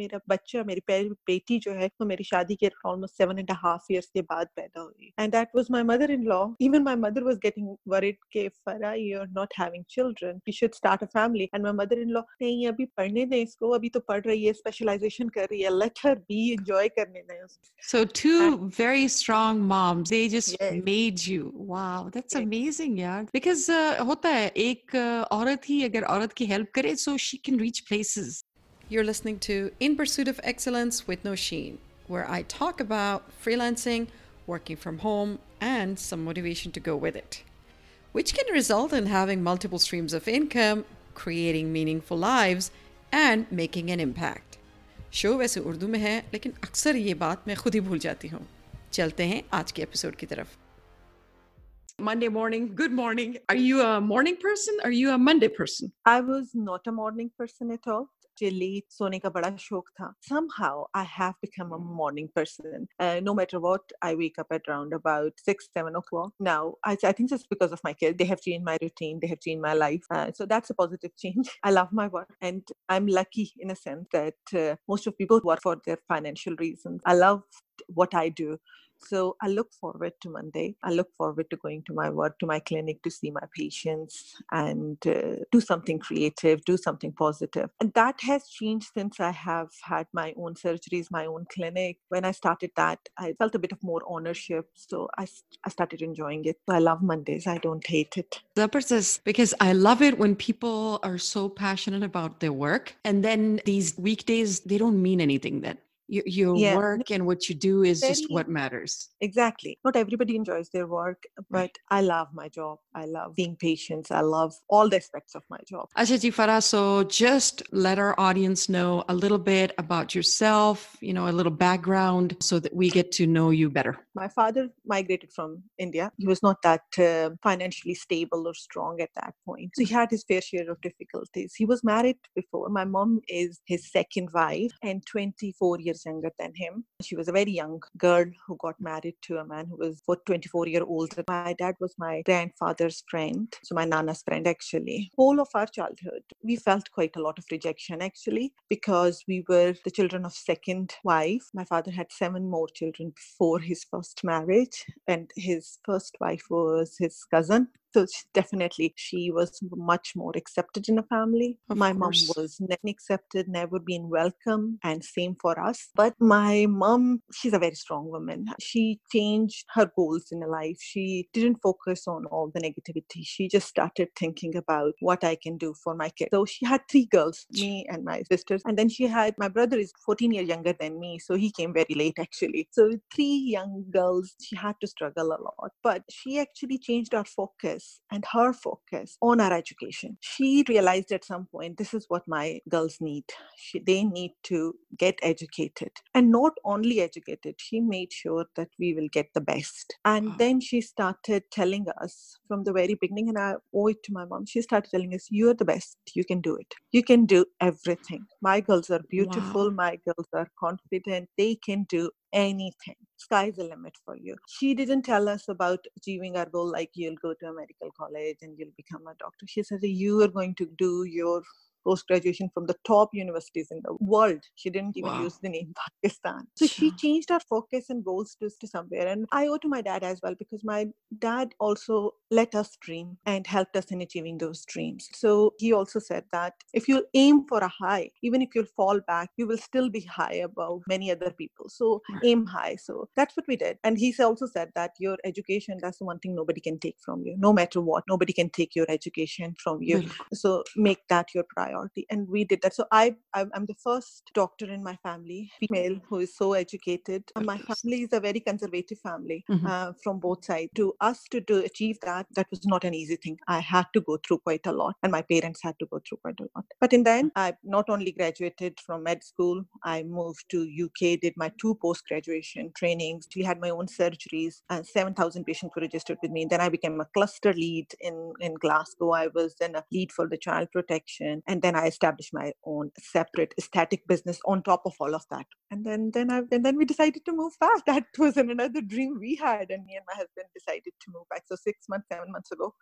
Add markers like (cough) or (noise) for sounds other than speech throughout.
मेरा बच्चा मेरी पहली बेटी जो है वो मेरी शादी के almost seven and half year के बाद पैदा हुई। And that was my mother in law even my mother was getting worried के फरा you are not having children you should start a family and my mother in law नहीं अभी पढ़ने दें इसको. अभी तो पढ़ रही है स्पेशलाइजेशन कर रही है. लेट हर बी एंजॉय करने दें so two very strong moms they just made you wow that's amazing यार बिकॉज़ होता है एक औरत ही अगर औरत की हेल्प करे so she can reach places you're listening to In Pursuit of Excellence with Nosheen, where I talk about freelancing, working from home, and some motivation to go with it, which can result in having multiple streams of income, creating meaningful lives, and making an impact. Show वैसे उर्दू में है लेकिन अक्सर ये बात मैं खुद ही भूल जाती हूँ चलते हैं आज के एपिसोड की तरफ Monday morning. Good morning. Are you a morning person? Are you a Monday person? I was not a morning person at all. Actually, सोने का बड़ा शौक था. Somehow I have become a morning person. Uh, no matter what, I wake up at around about six, seven o'clock. Now, I, I think it's because of my kids. They have changed my routine. They have changed my life. Uh, so that's a positive change. (laughs) I love my work, and I'm lucky in a sense that uh, most of people work for their financial reasons. I love what I do. so I look forward to Monday. I look forward to going to my work, to my clinic to see my patients and uh, do something creative, do something positive. And that has changed since I have had my own surgeries, my own clinic. When I started that, I felt a bit of more ownership. So I, I started enjoying it. So I love Mondays. I don't hate it. Zabardast, because I love it when people are so passionate about their work. And then these weekdays, they don't mean anything then your, your yeah. work and what you do is Very, just what matters. Exactly not everybody enjoys their work but right. i love my job i love being patient i love all the aspects of my job. Ajaji Farah, so just let our audience know a little bit about yourself you know a little background so that we get to know you better. My father migrated from india. He was not that uh, financially stable or strong at that point. So he had his fair share of difficulties. He was married before. My mom is his second wife and 24 years years younger than him. She was a very young girl who got married to a man who was 24 year old. My dad was my grandfather's friend, so my nana's friend actually. Whole of our childhood, we felt quite a lot of rejection actually because we were the children of second wife. My father had seven more children before his first marriage, and his first wife was his cousin so definitely she was much more accepted in a family. Of my course. mom was never accepted never been welcome and same for us. But my mom she's a very strong woman. She changed her goals in her life. She didn't focus on all the negativity. She just started thinking about what i can do for my kids so she had three girls me and my sisters. And then she had my brother is 14 years younger than me so he came very late actually. So three young girls she had to struggle a lot. But she actually changed our focus focus and her focus on our education. She realized at some point this is what my girls need. She, they need to get educated and not only educated, she made sure that we will get the best. And then she started telling us from the very beginning, and I owe it to my mom, she started telling us, You're the best, you can do it. You can do everything. My girls are beautiful, wow. my girls are confident, they can do anything. Sky's the limit for you. She didn't tell us about achieving our goal like you'll go to a medical college and you'll become a doctor. She said you are going to do your post graduation from the top universities in the world. She didn't even wow. use the name Pakistan. So she changed her focus and goals to, to somewhere. And I owe to my dad as well because my dad also let us dream and helped us in achieving those dreams. So he also said that if you aim for a high, even if you fall back, you will still be high above many other people. So aim high. So that's what we did. And he also said that your education, that's the one thing nobody can take from you. No matter what, nobody can take your education from you. So make that your priority priority and we did that. So i i'm the first doctor in my family female who is so educated. And my family is a very conservative family mm-hmm. uh, from both sides. To us to, to achieve that that was not an easy thing. I had to go through quite a lot and my parents had to go through quite a lot. But in the end i not only graduated from med school i moved to uk did my two post graduation trainings. We had my own surgeries and 7000 patients were registered with me. And then i became a cluster lead in in glasgow. I was then a lead for the child protection and and then I established my own separate static business on top of all of that. And then then I and then we decided to move back. (laughs) That was another dream we had, and me and my husband decided to move back. So six months, seven months ago,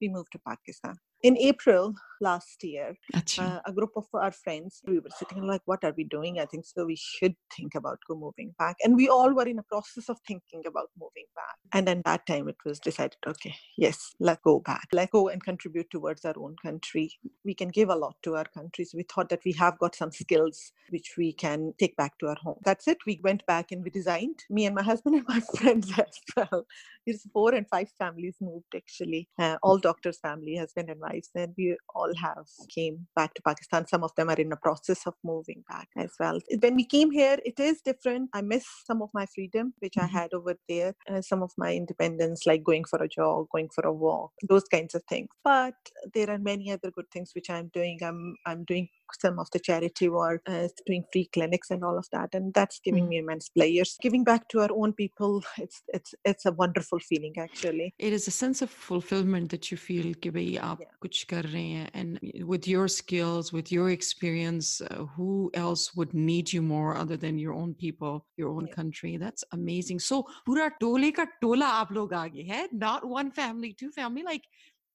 we moved to Pakistan. In April last year, uh, a group of our friends, we were sitting like, what are we doing? I think so. We should think about go moving back. And we all were in a process of thinking about moving back. And then that time it was decided, okay, yes, let's go back. Let's go and contribute towards our own country. We can give a lot to our country. So we thought that we have got some skills which we can take back to our home. That's it. We went back and we designed, me and my husband and my (laughs) friends as well. It's four and five families moved actually. Uh, all doctors' family, husband and wives, and we all have came back to Pakistan. Some of them are in the process of moving back as well. When we came here, it is different. I miss some of my freedom which I mm-hmm. had over there, uh, some of my independence, like going for a jog, going for a walk, those kinds of things. But there are many other good things which I'm doing. I'm I'm doing some of the charity work, uh, doing free clinics and all of that, and that's giving mm. me immense pleasures. Giving back to our own people, it's it's it's a wonderful feeling actually. It is a sense of fulfillment that you feel कि भाई आप yeah. कुछ कर रहे हैं, and with your skills, with your experience, uh, who else would need you more other than your own people, your own yeah. country? That's amazing. So पूरा टोले का टोला आप लोग आगे है, not one family, two family, like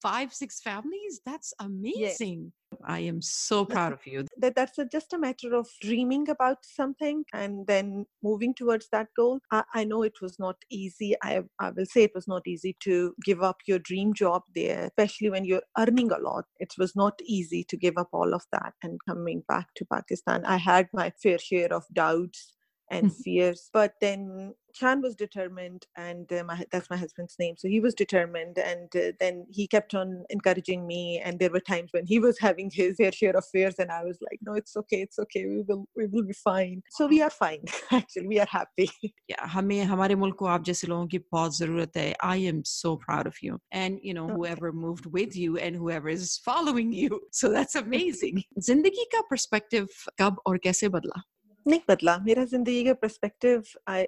five, six families. That's amazing. I am so proud of you. That that's a, just a matter of dreaming about something and then moving towards that goal. I, I know it was not easy. I I will say it was not easy to give up your dream job there, especially when you're earning a lot. It was not easy to give up all of that and coming back to Pakistan. I had my fair share of doubts and (laughs) fears. But then Chan was determined, and uh, my, that's my husband's name. So he was determined, and uh, then he kept on encouraging me. And there were times when he was having (laughs) his fair share of fears, and I was like, "No, it's okay, it's okay. We will, we will be fine." So we are fine. (laughs) Actually, we are happy. Yeah, हमें हमारे मुल्क को आप जैसे लोगों की बहुत ज़रूरत है. I am so proud of you, and you know okay. whoever moved with you and whoever is following you. So that's amazing. (laughs) जिंदगी का perspective कब और कैसे बदला? नहीं बदला मेरा ज़िंदगी का perspective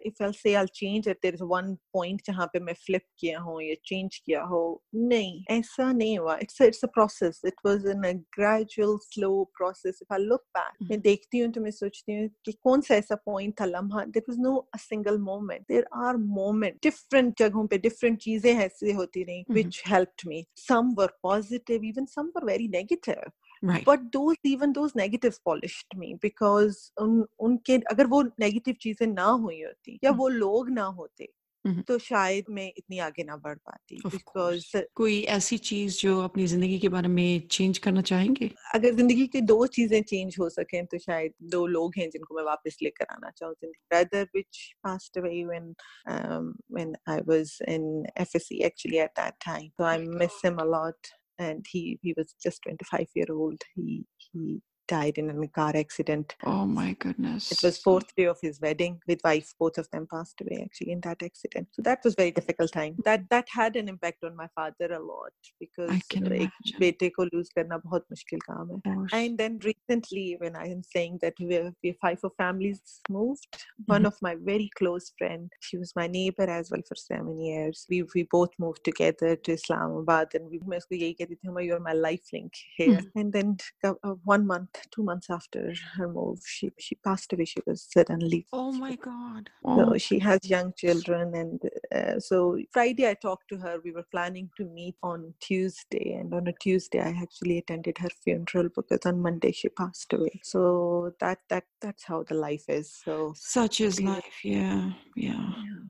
if I say I change it there is one point जहाँ पे मैं फ्लिप किया हूँ या चेंज किया हो नहीं ऐसा नहीं हुआ। It's it's a process it was in a gradual slow process if I look back मैं देखती हूँ तो मैं सोचती हूँ कि कौन सा ऐसा पॉइंट था लम्हा। There was no a single moment there are moment different जगहों पे डिफरेंट चीज़ें ऐसी होती रही which helped me some were positive even some were very negative right. But those even those negatives polished me because un, उनके अगर वो negative चीज़ें ना हुई होती या वो लोग ना होते तो शायद मैं इतनी आगे ना बढ़ पाती बिकॉज़ कोई ऐसी चीज़ जो अपनी ज़िंदगी के बारे में चेंज करना चाहेंगे? अगर ज़िंदगी की दो चीज़ें चेंज हो सकें तो शायद दो लोग हैं जिनको मैं वापस लेकर आना चाहूँ ज़िंदगी brother which passed away when when I was in FSc actually at that time so I miss him a lot. And he he was just 25 year old. He he died in a car accident. Oh my goodness. It was fourth day of his wedding with wife. Both of them passed away actually in that accident. So that was very difficult time. That that had an impact on my father a lot because I can like, बेटे को lose करना बहुत मुश्किल काम है. And then recently when I am saying that we we five of families moved, mm-hmm. one of my very close friend, she was my neighbor as well for seven years. We we both moved together to Islamabad and we मैं उसको यही कहती थी you are my life link here. Mm-hmm. And then uh, one month two months after her move, she she passed away. She was suddenly. Oh my God! So oh. she has young children, and uh, so Friday I talked to her. We were planning to meet on Tuesday, and on a Tuesday I actually attended her funeral because on Monday she passed away. So that that that's how the life is. So such is life. Yeah, yeah. yeah.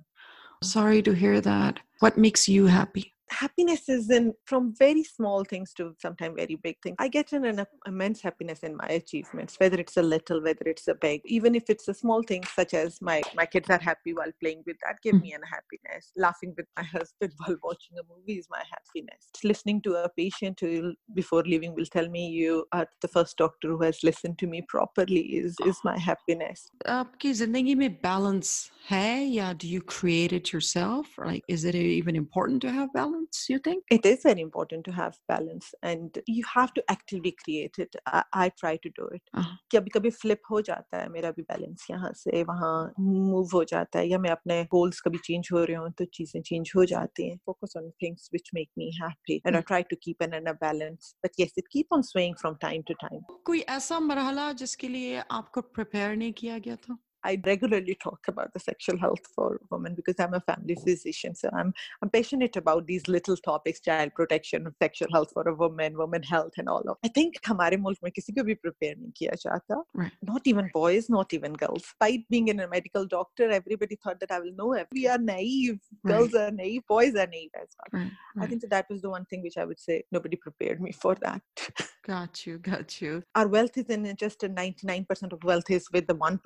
Sorry to hear that. What makes you happy? happiness is in from very small things to sometimes very big things. I get an, an, immense happiness in my achievements, whether it's a little, whether it's a big, even if it's a small thing such as my my kids are happy while playing with that, give mm. me an happiness. Laughing with my husband (laughs) while watching a movie is my happiness. Listening to a patient who before leaving will tell me you are the first doctor who has listened to me properly is is my happiness. आपकी जिंदगी में balance है या do you create it yourself? Like is it even important to have balance? balance you think it is very important to have balance and you have to actively create it i, I try to do it uh-huh. कभी कभी flip हो जाता है मेरा भी balance यहाँ से वहाँ मूव हो जाता है या मैं अपने गोल्स कभी चेंज हो रहे हूँ तो चीजें चेंज हो जाती हैं focus on things which make me happy and I try to keep an a balance but yes it keep on swing from time to time कोई ऐसा मरहला जिसके लिए आपको प्रिपेयर नहीं किया गया था I regularly talk about the sexual health for women because I'm a family physician. So I'm I'm passionate about these little topics, child protection, sexual health for a woman, woman health and all of. I think हमारे मुल्क में किसी को भी prepare नहीं किया जाता. Right. Not even boys, not even girls. Despite being in a medical doctor, everybody thought that I will know. It. We are naive. Girls right. are naive. Boys are naive as well. Right. Right. I think that, that was the one thing which I would say nobody prepared me for that. got you. Got you. Our wealth is in just a 99% of wealth is with the 1%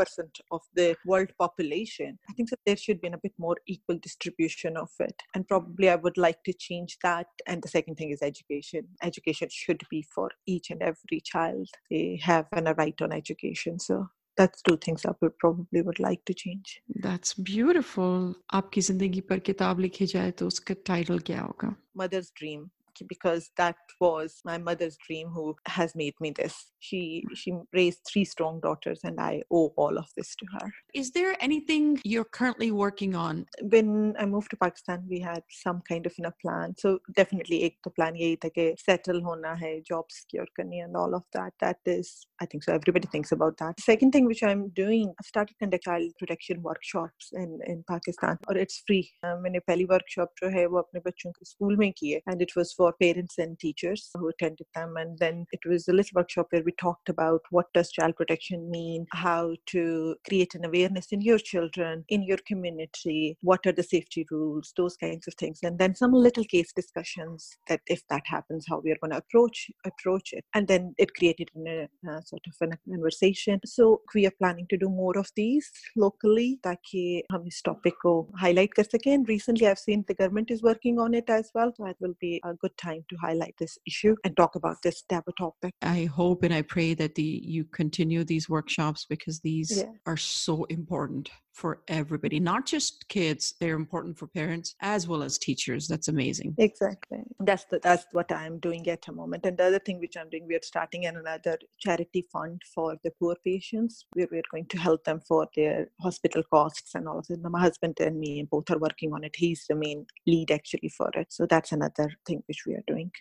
of the world population. I think that there should be a bit more equal distribution of it. And probably I would like to change that. And the second thing is education. Education should be for each and every child. They have a right on education. So that's two things I would probably would like to change. That's beautiful. आपकी जिंदगी पर किताब लिखी जाए तो उसका title क्या होगा? Mother's Dream because that was my mother's dream who has made me this she she raised three strong daughters and i owe all of this to her is there anything you're currently working on when i moved to pakistan we had some kind of a plan so definitely ek to plan yahi tha ke settle hona hai job secure karni and all of that that is i think so everybody thinks about that second thing which i'm doing i've started conducting child protection workshops in in pakistan or it's free मैंने पहली workshop जो है वो अपने बच्चों के school में की है and it was for parents and teachers who attended them and then it was a little workshop where we talked about what does child protection mean how to create an awareness in your children in your community what are the safety rules those kinds of things and then some little case discussions that if that happens how we are going to approach approach it and then it created a, a sort of a conversation so we are planning to do more of these locally ताकि हम इस topic को highlight कर सकें recently I've seen the government is working on it as well so it will be a good time to highlight this issue and talk about this taboo topic. I hope and I pray that the you continue these workshops because these yeah. are so important for everybody, not just kids. They're important for parents as well as teachers. That's amazing. Exactly. That's the, that's what I'm doing at the moment. And the other thing which I'm doing, we're starting another charity fund for the poor patients. Where we're going to help them for their hospital costs and all of that. My husband and me both are working on it. He's the main lead actually for it. So that's another thing which we are doing.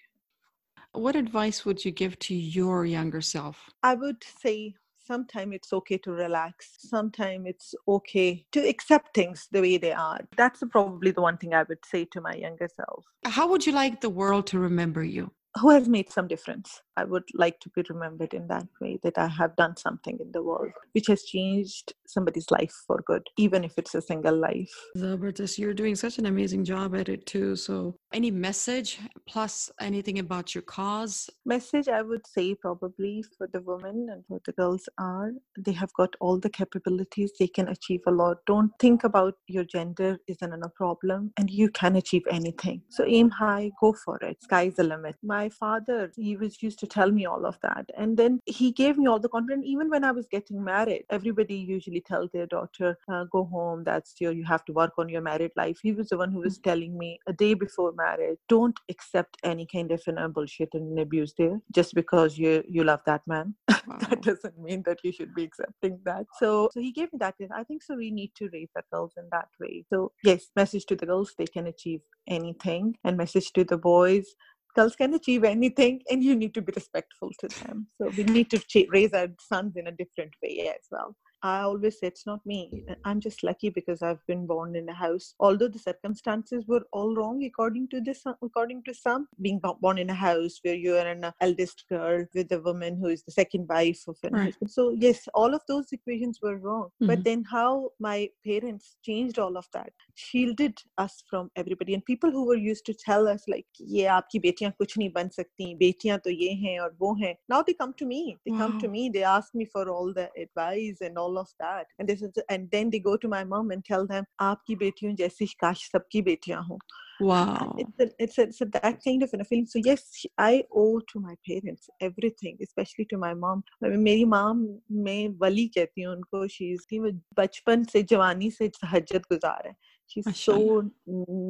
What advice would you give to your younger self? I would say sometimes it's okay to relax sometimes it's okay to accept things the way they are. That's probably the one thing i would say to my younger self. How would you like the world to remember you? Who has made some difference. I would like to be remembered in that way that I have done something in the world which has changed somebody's life for good, even if it's a single life. Zabardast, you're doing such an amazing job at it too. So, any message plus anything about your cause? Message I would say probably for the women and for the girls are they have got all the capabilities, they can achieve a lot. Don't think about your gender isn't a problem, and you can achieve anything. So, aim high, go for it. Sky's the limit. My father, he was used to tell me all of that. And then he gave me all the confidence. Even when I was getting married, everybody usually tells their daughter, uh, go home, that's your, you have to work on your married life. He was the one who was mm-hmm. telling me a day before marriage, don't accept any kind of an, bullshit and abuse there just because you, you love that man. (laughs) Wow. that doesn't mean that you should be accepting that. So, so he gave me that. I think so we need to raise our girls in that way. So yes, message to the girls, they can achieve anything. And message to the boys, girls can achieve anything and you need to be respectful to them. So we need to raise our sons in a different way as well I always say it's not me. I'm just lucky because I've been born in a house. Although the circumstances were all wrong according to this, according to some, being born in a house where you are an eldest girl with a woman who is the second wife of an right. husband. So yes, all of those equations were wrong. Mm-hmm. But then how my parents changed all of that, shielded us from everybody and people who were used to tell us like, "Yeah, आपकी बेटियां कुछ नहीं बन सकती, बेटियां तो ये हैं और वो हैं." Now they come to me. They wow. come to me. They ask me for all the advice and all of that and this is and then they go to my mom and tell them aapki betiyon jaisi kash sabki betiyan ho wow it's a, it's, a, it's a, that kind of a feeling so yes i owe to my parents everything especially to my mom मेरी mom मैं वली कहती हूँ उनको she थी वो बचपन से जवानी से तहज्जुद गुजार है she's so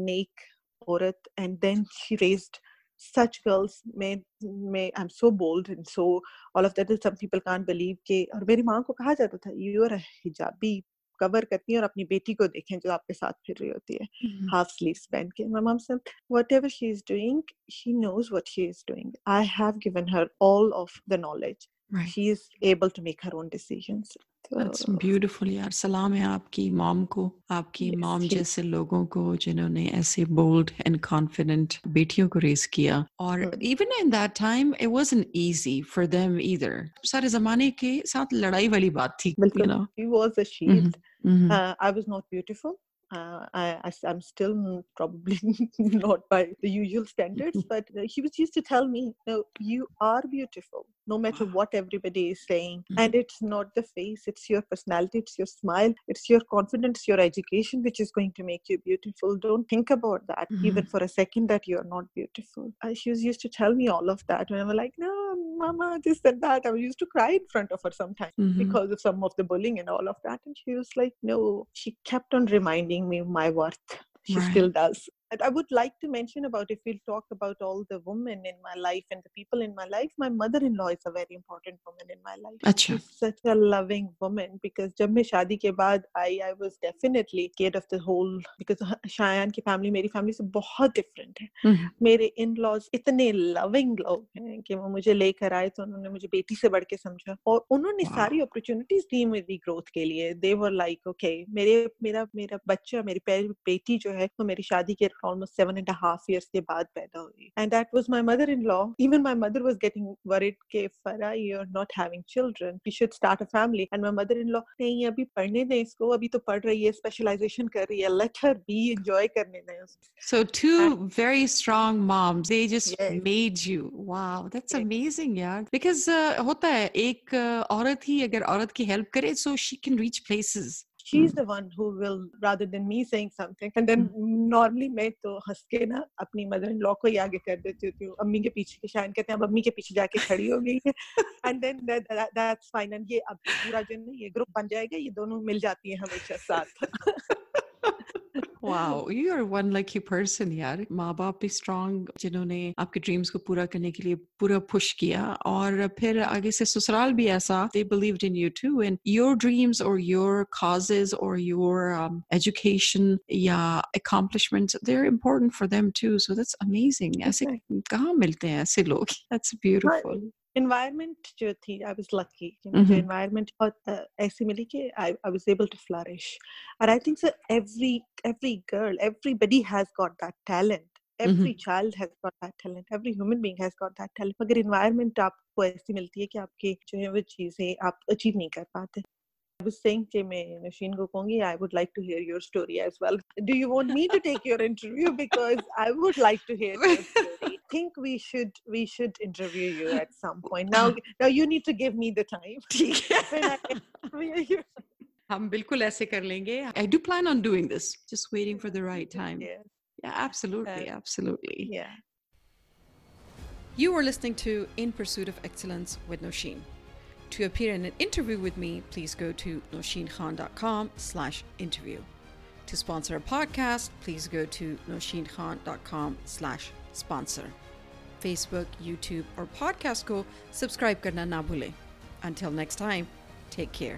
नेक औरत and then she raised such girls may may I'm so bold and so all of that is some people can't believe कि और मेरी माँ को कहा जाता था you are a hijabi cover करती हैं और अपनी बेटी को देखें जो आपके साथ फिर रही होती है हाफ स्लीव्स पहन के my mom said whatever she is doing she knows what she is doing I have given her all of the knowledge right. she is able to make her own decisions That's beautiful यार सलाम है आपकी mom को आपकी Yes, mom yes. जैसे लोगों को जिन्होंने ऐसे बोल्ड एंड कॉन्फिडेंट बेटियों को रेस किया और Hmm. Even in that time it wasn't easy for them either सारे जमाने के साथ लड़ाई वाली बात थी you बिल्कुल know he was a Mhm. shield Mhm. uh, I was not beautiful uh, I, I am still n- probably (laughs) not by the usual standards (laughs) but uh, he was used to tell me no you are beautiful no matter what everybody is saying Mhm. and it's not the face it's your personality it's your smile it's your confidence your education which is going to make you beautiful don't think about that even for a second that you're not beautiful uh, she was used to tell me all of that and i was like no mama this and that i used to cry in front of her sometimes Mhm. because of some of the bullying and all of that. And she was like, no, she kept on reminding me my worth. She Right. still does. And I would like to mention about if we'll talk about all the women in my life and the people in my life, my mother-in-law is a very important woman in my life. अच्छा She's such a loving woman because जब मैं शादी के बाद आई I was definitely scared of the whole because Shayan की family मेरी family से बहुत different है Mhm. मेरे इन लॉज इतने लविंग लोग हैं कि वो मुझे लेकर आए तो उन्होंने मुझे बेटी से बढ़ के समझा और उन्होंने Wow. सारी अपॉर्चुनिटीज़ दी मेरी ग्रोथ के लिए दे वर लाइक ओके मेरे मेरा मेरा बच्चा मेरी बेटी जो है वो मेरी शादी के almost seven and half years के बाद पैदा हुई and that was my mother in law even my mother was getting worried के फरा you are not having children you should start a family and my mother in law नहीं अभी पढ़ने दें इसको अभी तो पढ़ रही है स्पेशलाइजेशन कर रही है लेट हर बी एंजॉय करने दें उसको So two very strong moms. They just Yes. made you. Wow, that's Yes. amazing, यार. Because uh, होता है एक uh, औरत ही अगर औरत की help करे, so she can reach places. She's the one who will rather than me saying something and then normally मैं तो हंस के ना अपनी मदर इन लॉ को ही आगे कर देती हूँ। अम्मी के पीछे के शायन कहते हैं अब अम्मी के पीछे जाके खड़ी हो गई है। And then that's fine and ये अब पूरा जो ये ग्रुप बन जाएगा ये दोनों मिल जाती है हमेशा साथ। (laughs) wow, you are one lucky person, यार. माँ बाप भी strong जिन्होंने आपके dreams को पूरा करने के लिए पूरा push किया और फिर आगे से ससुराल भी ऐसा they believed in you too and your dreams or your causes or your um, education या accomplishments they're important for them too so that's amazing ऐसे कहाँ मिलते हैं ऐसे लोग that's (laughs) beautiful Environment जो थी आई वाज लकी मुझे इन्वायरमेंट बहुत ऐसी मिली कि I I was able to flourish और I think so every every girl everybody has got that talent every child has got that talent every human being has got that talent मगर environment आपको ऐसी मिलती है कि आपके जो है वो चीज़ें आप अचीव नहीं कर पाते. I was saying कि मैं नशीन को कहूँगी I would like to hear your story as well. Do you want me to take your interview? (laughs) Because I would like to hear your story. I think we should we should interview you at some (laughs) point. Now now you need to give me the time. ठीक (laughs) है When I interview you. हम बिल्कुल ऐसे कर लेंगे I do plan on doing this just waiting for the right time Yeah, yeah absolutely Uh, absolutely yeah. You are listening to In Pursuit of Excellence with Noshin. To appear in an interview with me, please go to noshinkhan.com slash interview. To sponsor a podcast, please go to noshinkhan.com slash sponsor. Facebook, YouTube और podcast को subscribe करना ना भूलें. Until next time, take care.